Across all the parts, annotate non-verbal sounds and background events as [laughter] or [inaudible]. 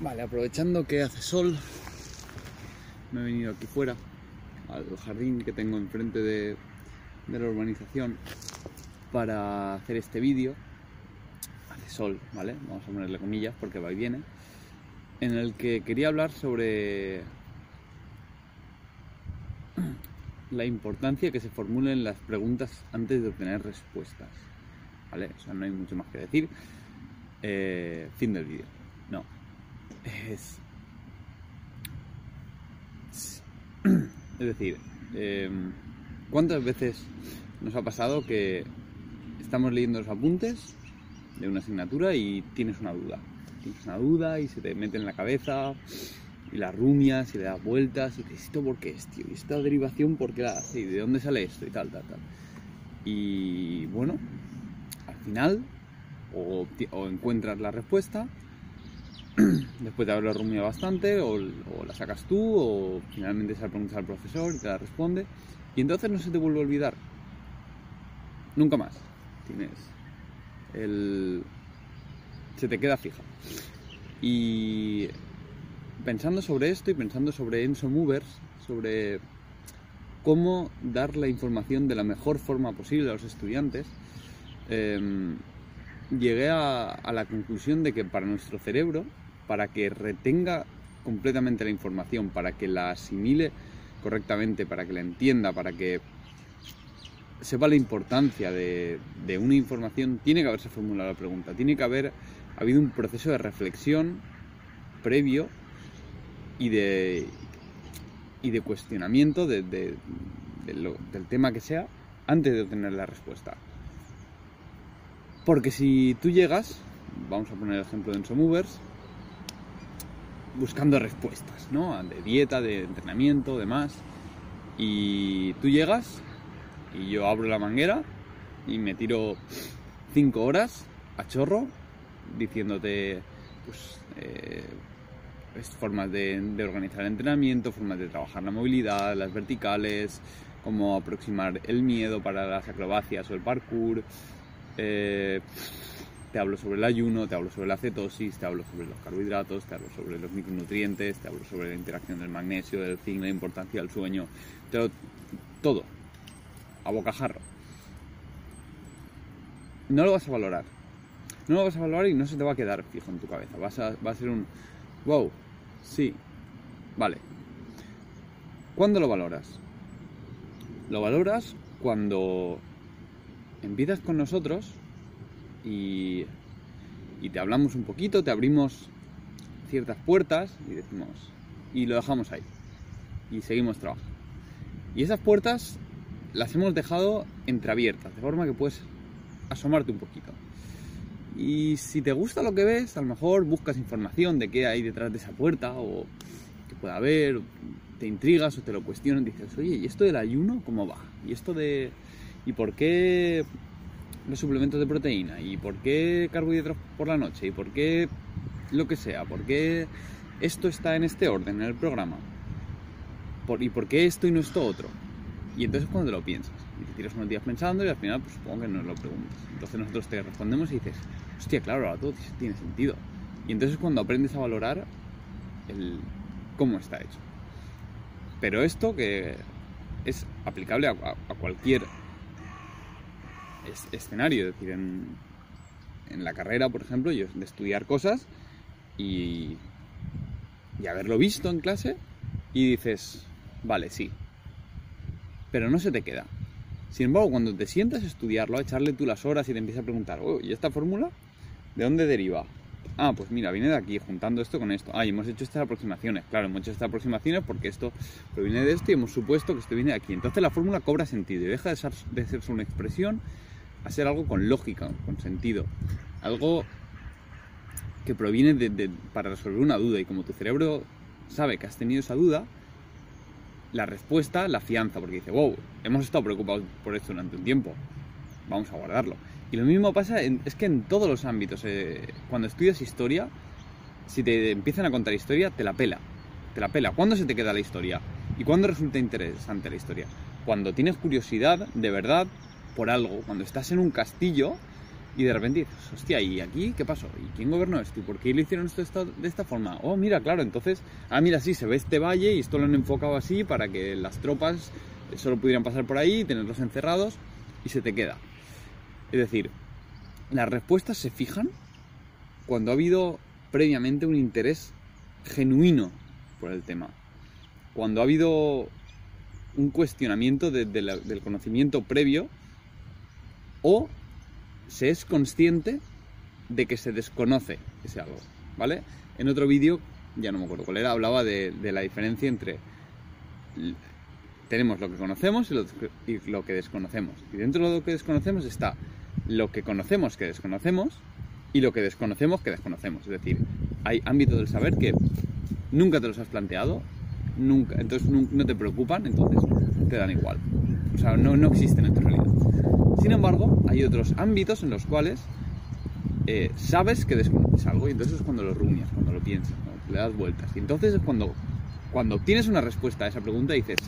Vale, aprovechando que hace sol, me he venido aquí fuera, al jardín que tengo enfrente de, la urbanización, para hacer este vídeo. Hace sol, ¿vale? Vamos a ponerle comillas porque va y viene. En el que quería hablar sobre la importancia que se formulen las preguntas antes de obtener respuestas. ¿Vale? O sea, no hay mucho más que decir. Eh, fin del vídeo. No. Es. Es decir, em, ¿cuántas veces nos ha pasado que estamos leyendo los apuntes de una asignatura y tienes una duda? Tienes una duda y se te mete en la cabeza y la rumias y le das vueltas y dices, ¿esto por qué es, tío? ¿Y esta derivación por qué la hace? ¿Y de dónde sale esto? Y tal, tal, tal. Y bueno, al final o encuentras la respuesta [clears throat] después de haberlo rumiado bastante, o, la sacas tú, o finalmente se la preguntas al profesor y te la responde, y entonces no se te vuelve a olvidar. Nunca más. Tienes el. se te queda fija. Y pensando sobre esto y pensando sobre Enso Movers, sobre cómo dar la información de la mejor forma posible a los estudiantes, eh, llegué a, la conclusión de que para nuestro cerebro, para que retenga completamente la información, para que la asimile correctamente, para que la entienda, para que sepa la importancia de, una información, tiene que haberse formulado la pregunta, tiene que haber habido un proceso de reflexión previo y de, cuestionamiento del tema que sea antes de obtener la respuesta. Porque si tú llegas, vamos a poner el ejemplo de Enso Movers, buscando respuestas, ¿no? De dieta, de entrenamiento, demás. Y tú llegas y yo abro la manguera y me tiro cinco horas a chorro diciéndote pues, eh, formas de, organizar el entrenamiento, formas de trabajar la movilidad, las verticales, cómo aproximar el miedo para las acrobacias o el parkour. Eh, te hablo sobre el ayuno, te hablo sobre la cetosis, te hablo sobre los carbohidratos, te hablo sobre los micronutrientes, te hablo sobre la interacción del magnesio, del zinc, la importancia del sueño, todo, a bocajarro. No lo vas a valorar. No lo vas a valorar y no se te va a quedar fijo en tu cabeza. Va a ser un, wow, sí, vale. ¿Cuándo lo valoras? Lo valoras cuando empiezas con nosotros y, y, te hablamos un poquito, te abrimos ciertas puertas y decimos, y lo dejamos ahí. Y seguimos trabajando. Y esas puertas las hemos dejado entreabiertas, de forma que puedes asomarte un poquito. Y si te gusta lo que ves, a lo mejor buscas información de qué hay detrás de esa puerta o que pueda haber, te intrigas o te lo cuestionan, dices, oye, ¿y esto del ayuno cómo va? ¿Y esto de... ¿Y por qué los suplementos de proteína? ¿Y por qué carbohidratos por la noche? ¿Y por qué lo que sea? ¿Por qué esto está en este orden, en el programa? ¿Por, ¿Y por qué esto y no esto otro? Y entonces cuando lo piensas, y te tiras unos días pensando y al final pues supongo que nos lo preguntas. Entonces nosotros te respondemos y dices, hostia, claro, ahora todo tiene sentido. Y entonces cuando aprendes a valorar cómo está hecho. Pero esto que es aplicable a cualquier es, escenario, es decir, en, en, la carrera, por ejemplo, de estudiar cosas y, y haberlo visto en clase y dices, vale, sí, pero no se te queda. Sin embargo, cuando te sientas a estudiarlo, a echarle tú las horas y te empiezas a preguntar, oh, ¿y esta fórmula? ¿De dónde deriva? Ah, pues mira, viene de aquí, juntando esto con esto. Ah, y hemos hecho estas aproximaciones. Claro, hemos hecho estas aproximaciones porque esto proviene de esto y hemos supuesto que esto viene de aquí. Entonces la fórmula cobra sentido y deja de ser, de ser una expresión a ser algo con lógica, con sentido. Algo que proviene de, de, para resolver una duda. Y como tu cerebro sabe que has tenido esa duda, la respuesta la fianza, porque dice, wow, hemos estado preocupados por esto durante un tiempo, vamos a guardarlo. Y lo mismo pasa, en, es que en todos los ámbitos, eh, cuando estudias historia, si te empiezan a contar historia, te la pela, te la pela. ¿Cuándo se te queda la historia? ¿Y cuándo resulta interesante la historia? Cuando tienes curiosidad, de verdad, por algo, cuando estás en un castillo Y de repente dices, hostia, ¿y aquí qué pasó? ¿Y quién gobernó esto? ¿Y por qué lo hicieron esto de esta forma? Oh, mira, claro, entonces, ah, mira, sí, se ve este valle y esto lo han enfocado así para que las tropas solo pudieran pasar por ahí, tenerlos encerrados y se te queda. Es decir, las respuestas se fijan cuando ha habido previamente un interés genuino por el tema. Cuando ha habido un cuestionamiento del conocimiento previo o se es consciente de que se desconoce ese algo, ¿vale? En otro vídeo, ya no me acuerdo cuál era, hablaba de, la diferencia entre tenemos lo que conocemos y lo, que desconocemos. Y dentro de lo que desconocemos está lo que conocemos que desconocemos y lo que desconocemos que desconocemos. Es decir, hay ámbitos del saber que nunca te los has planteado, nunca, entonces no te preocupan, entonces te dan igual. O sea, no, no existen en tu realidad. Sin embargo, hay otros ámbitos en los cuales eh, sabes que desconoces algo y entonces es cuando lo rumias, cuando lo piensas, cuando le das vueltas. Y entonces es cuando, cuando obtienes una respuesta a esa pregunta y dices,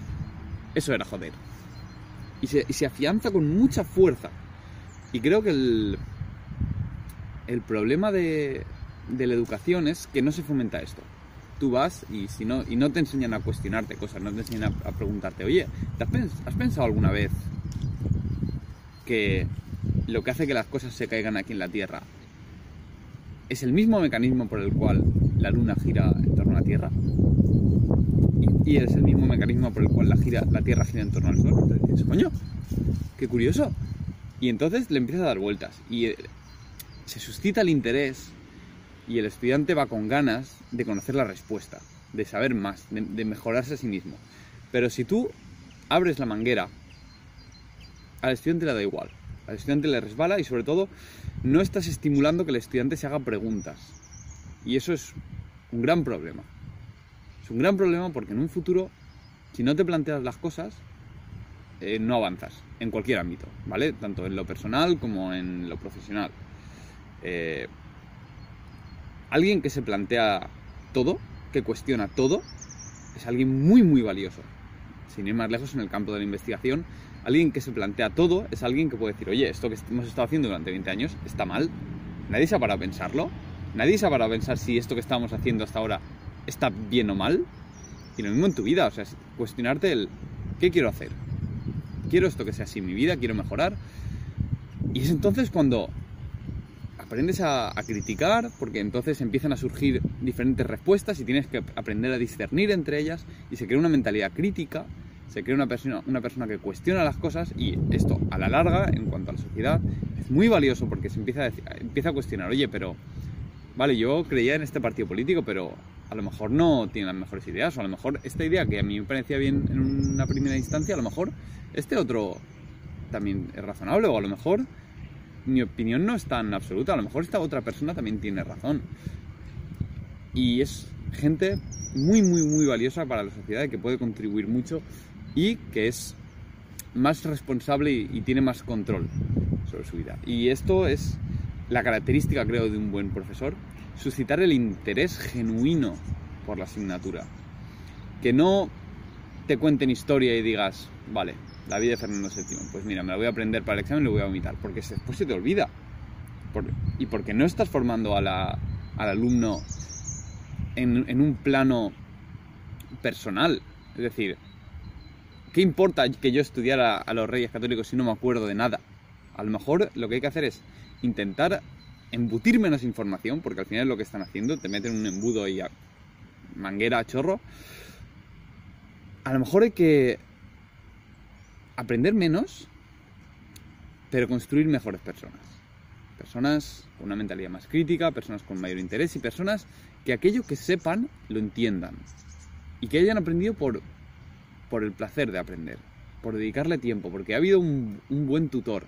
eso era joder. Y se, y se afianza con mucha fuerza. Y creo que el, el problema de, de la educación es que no se fomenta esto tú vas y si no y no te enseñan a cuestionarte cosas, no te enseñan a, preguntarte, oye, has, pensado alguna vez que lo que hace que las cosas se caigan aquí en la Tierra es el mismo mecanismo por el cual la Luna gira en torno a la Tierra? Y, es el mismo mecanismo por el cual la, gira, la Tierra gira en torno al Sol. Entonces coño, qué curioso. Y entonces le empiezas a dar vueltas y eh, se suscita el interés y el estudiante va con ganas de conocer la respuesta, de saber más, de, mejorarse a sí mismo. Pero si tú abres la manguera, al estudiante le da igual, al estudiante le resbala y sobre todo no estás estimulando que el estudiante se haga preguntas. Y eso es un gran problema. Es un gran problema porque en un futuro, si no te planteas las cosas, eh, no avanzas en cualquier ámbito, ¿vale? Tanto en lo personal como en lo profesional. Eh, alguien que se plantea todo, que cuestiona todo, es alguien muy, muy valioso. Sin ir más lejos en el campo de la investigación, alguien que se plantea todo es alguien que puede decir, oye, esto que hemos estado haciendo durante 20 años está mal. Nadie se ha parado a pensarlo. Nadie se ha parado a pensar si esto que estamos haciendo hasta ahora está bien o mal. Y lo mismo en tu vida, o sea, cuestionarte el, ¿qué quiero hacer? ¿Quiero esto que sea así en mi vida? ¿Quiero mejorar? Y es entonces cuando aprendes a, criticar porque entonces empiezan a surgir diferentes respuestas y tienes que aprender a discernir entre ellas y se crea una mentalidad crítica, se crea una persona, una persona que cuestiona las cosas y esto a la larga, en cuanto a la sociedad, es muy valioso porque se empieza a, empieza a cuestionar, oye, pero, vale, yo creía en este partido político, pero a lo mejor no tiene las mejores ideas, o a lo mejor esta idea que a mí me parecía bien en una primera instancia, a lo mejor este otro también es razonable, o a lo mejor mi opinión no es tan absoluta. A lo mejor esta otra persona también tiene razón. Y es gente muy, muy, muy valiosa para la sociedad y que puede contribuir mucho y que es más responsable y, tiene más control sobre su vida. Y esto es la característica, creo, de un buen profesor, suscitar el interés genuino por la asignatura. Que no te cuenten historia y digas, vale, la vida de Fernando VII. Pues mira, me la voy a aprender para el examen y lo voy a vomitar, porque después se te olvida. y porque no estás formando al alumno en, un plano personal. Es decir, ¿qué importa que yo estudiara a los reyes católicos si no me acuerdo de nada? A lo mejor lo que hay que hacer es intentar embutir menos información, porque al final es lo que están haciendo, te meten un embudo y a manguera a chorro. A lo mejor hay que aprender menos, pero construir mejores personas. Personas con una mentalidad más crítica, personas con mayor interés y personas que aquello que sepan lo entiendan y que hayan aprendido por, por el placer de aprender, por dedicarle tiempo, porque ha habido un, buen tutor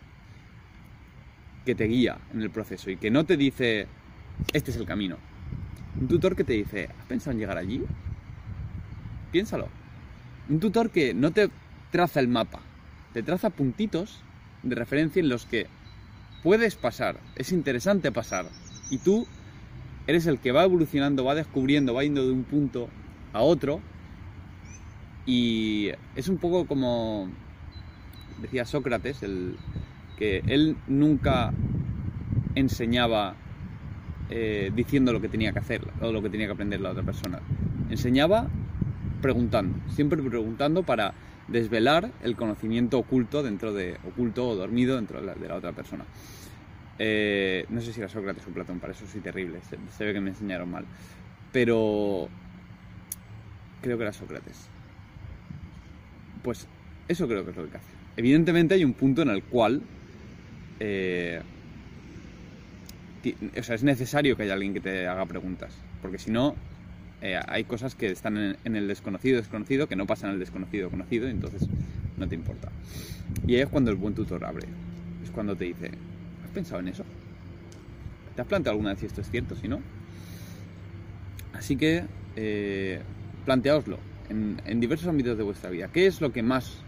que te guía en el proceso y que no te dice, este es el camino. Un tutor que te dice, ¿has pensado en llegar allí? Piénsalo. Un tutor que no te traza el mapa, te traza puntitos de referencia en los que puedes pasar, es interesante pasar, y tú eres el que va evolucionando, va descubriendo, va yendo de un punto a otro, y es un poco como decía Sócrates, el, que él nunca enseñaba eh, diciendo lo que tenía que hacer o lo que tenía que aprender la otra persona. Enseñaba preguntando, siempre preguntando para desvelar el conocimiento oculto dentro de oculto o dormido dentro de la, otra persona. Eh, no sé si era Sócrates o Platón, para eso soy terrible, se, ve que me enseñaron mal. Pero creo que era Sócrates. Pues eso creo que es lo que hace. Evidentemente hay un punto en el cual eh, o sea, es necesario que haya alguien que te haga preguntas, porque si no, eh, hay cosas que están en, el desconocido desconocido que no pasan al desconocido conocido, y entonces no te importa. Y ahí es cuando el buen tutor abre, es cuando te dice, ¿has pensado en eso? ¿Te has planteado alguna vez si esto es cierto? Si no. Así que, eh, planteaoslo en, diversos ámbitos de vuestra vida. ¿Qué es lo que más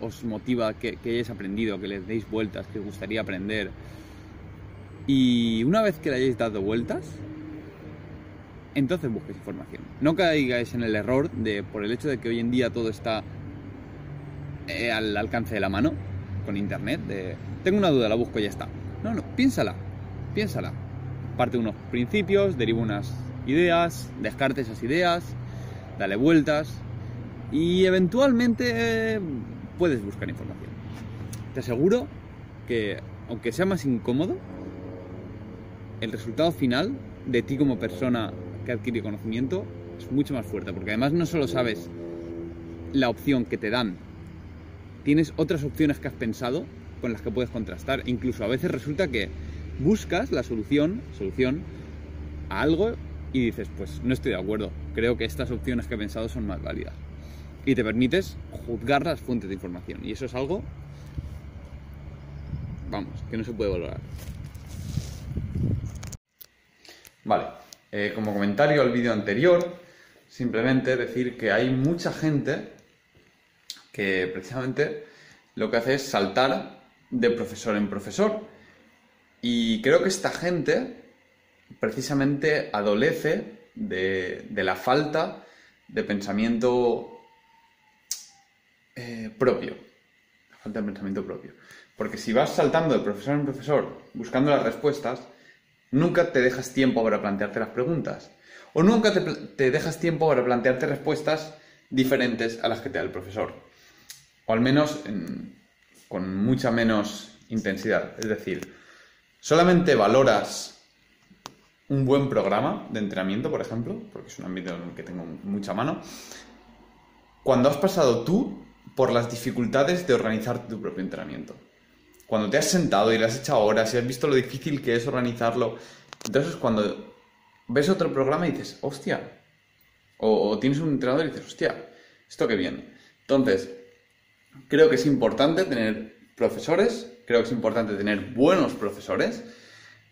os motiva que, que hayáis aprendido, que les deis vueltas, que os gustaría aprender? Y una vez que le hayáis dado vueltas, entonces busquéis información. No caigáis en el error de, por el hecho de que hoy en día todo está eh, al alcance de la mano, con internet, de, tengo una duda, la busco y ya está. No, no, piénsala, piénsala. Parte unos principios, deriva unas ideas, descarte esas ideas, dale vueltas y eventualmente puedes buscar información. Te aseguro que, aunque sea más incómodo, el resultado final de ti como persona que adquiere conocimiento es mucho más fuerte, porque además no solo sabes la opción que te dan, tienes otras opciones que has pensado con las que puedes contrastar. Incluso a veces resulta que buscas la solución, solución a algo y dices, pues no estoy de acuerdo, creo que estas opciones que he pensado son más válidas. Y te permites juzgar las fuentes de información. Y eso es algo, vamos, que no se puede valorar. Vale, eh, como comentario al vídeo anterior, simplemente decir que hay mucha gente que precisamente lo que hace es saltar de profesor en profesor. Y creo que esta gente precisamente adolece de, la falta de pensamiento eh, propio. falta de pensamiento propio. Porque si vas saltando de profesor en profesor buscando las respuestas, nunca te dejas tiempo para plantearte las preguntas. O nunca te, dejas tiempo para plantearte respuestas diferentes a las que te da el profesor. O al menos con mucha menos intensidad. Es decir, solamente valoras un buen programa de entrenamiento, por ejemplo, porque es un ámbito en el que tengo mucha mano, cuando has pasado tú por las dificultades de organizar tu propio entrenamiento. Cuando te has sentado y le has echado horas y has visto lo difícil que es organizarlo, entonces cuando ves otro programa y dices, hostia, o, tienes un entrenador y dices, hostia, esto qué bien. Entonces, creo que es importante tener profesores, creo que es importante tener buenos profesores,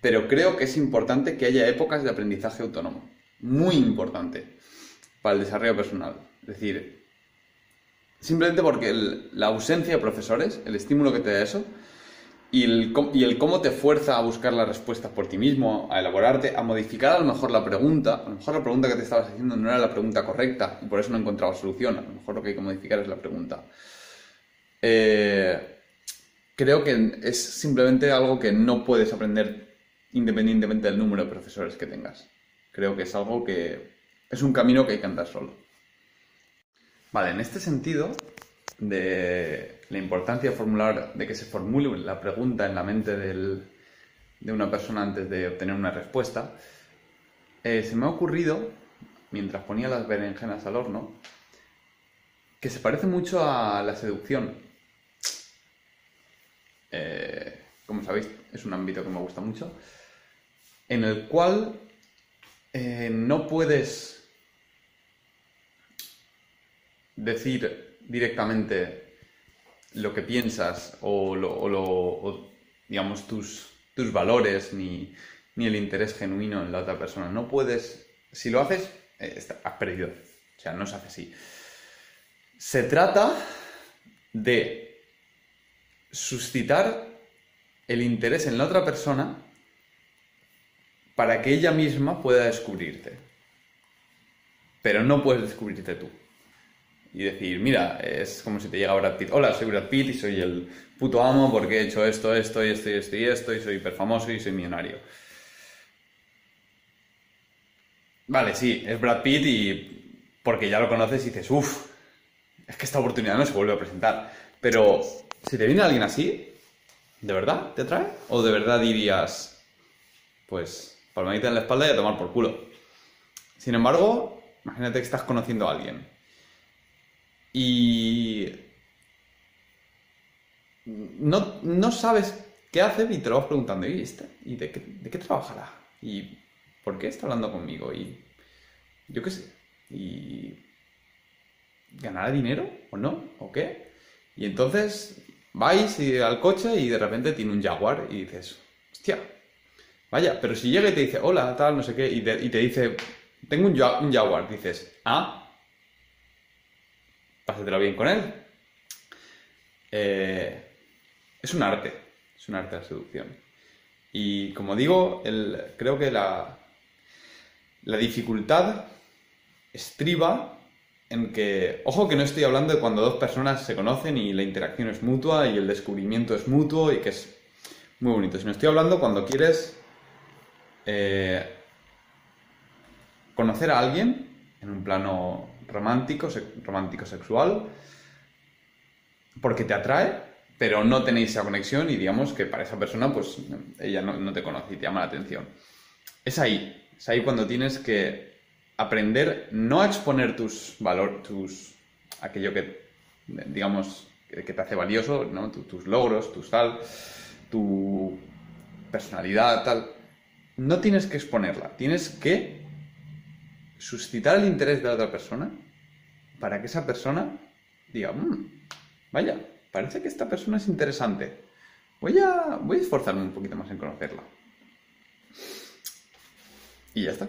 pero creo que es importante que haya épocas de aprendizaje autónomo. Muy importante para el desarrollo personal. Es decir, simplemente porque la ausencia de profesores, el estímulo que te da eso, y el, cómo te fuerza a buscar las respuestas por ti mismo, a elaborarte, a modificar a lo mejor la pregunta. A lo mejor la pregunta que te estabas haciendo no era la pregunta correcta y por eso no encontraba solución. A lo mejor lo que hay que modificar es la pregunta. Eh, creo que es simplemente algo que no puedes aprender independientemente del número de profesores que tengas. Creo que es algo que es un camino que hay que andar solo. Vale, en este sentido, de la importancia de formular, de que se formule la pregunta en la mente de una persona antes de obtener una respuesta, eh, se me ha ocurrido, mientras ponía las berenjenas al horno, que se parece mucho a la seducción. Eh, como sabéis, es un ámbito que me gusta mucho, en el cual eh, no puedes decir directamente lo que piensas o, lo, digamos, tus, tus valores ni, el interés genuino en la otra persona. No puedes, si lo haces, eh, has perdido. O sea, no se hace así. Se trata de suscitar el interés en la otra persona para que ella misma pueda descubrirte. Pero no puedes descubrirte tú. y decir, mira, es como si te llega Brad Pitt, hola, soy Brad Pitt y soy el puto amo porque he hecho esto, esto, y esto, y esto, y esto, y soy hiper famoso y soy millonario. Vale, sí, es Brad Pitt y porque ya lo conoces y dices, uff, es que esta oportunidad no se vuelve a presentar. Pero si te viene alguien así, ¿de verdad te atrae? ¿O de verdad dirías, pues, palmadita en la espalda y a tomar por culo? Sin embargo, imagínate que estás conociendo a alguien y no, sabes qué hace y te lo vas preguntando, ¿y, este? ¿Y de, qué, de qué trabajará? ¿Y por qué está hablando conmigo? Y yo qué sé. ¿Y ganará dinero o no? ¿O qué? Y entonces vais al coche y de repente tiene un Jaguar y dices, hostia, vaya, pero si llega y te dice, hola, tal, no sé qué, y, te dice, tengo un, Jaguar, dices, ah, pásatelo bien con él. Eh, es un arte, es un arte la seducción. Y como digo, creo que la, la dificultad estriba en que, ojo que no estoy hablando de cuando dos personas se conocen y la interacción es mutua y el descubrimiento es mutuo y que es muy bonito, sino estoy hablando cuando quieres eh, conocer a alguien en un plano romántico, romántico sexual, porque te atrae, pero no tenéis esa conexión y digamos que para esa persona, pues ella no, te conoce y te llama la atención. Es ahí, es ahí cuando tienes que aprender no a exponer tus valores, tus, aquello que, digamos, que, te hace valioso, ¿no? tus logros, tus tal, tu personalidad, tal. No tienes que exponerla, tienes que suscitar el interés de la otra persona para que esa persona diga, mm, vaya, parece que esta persona es interesante. Voy a, voy a esforzarme un poquito más en conocerla. Y ya está.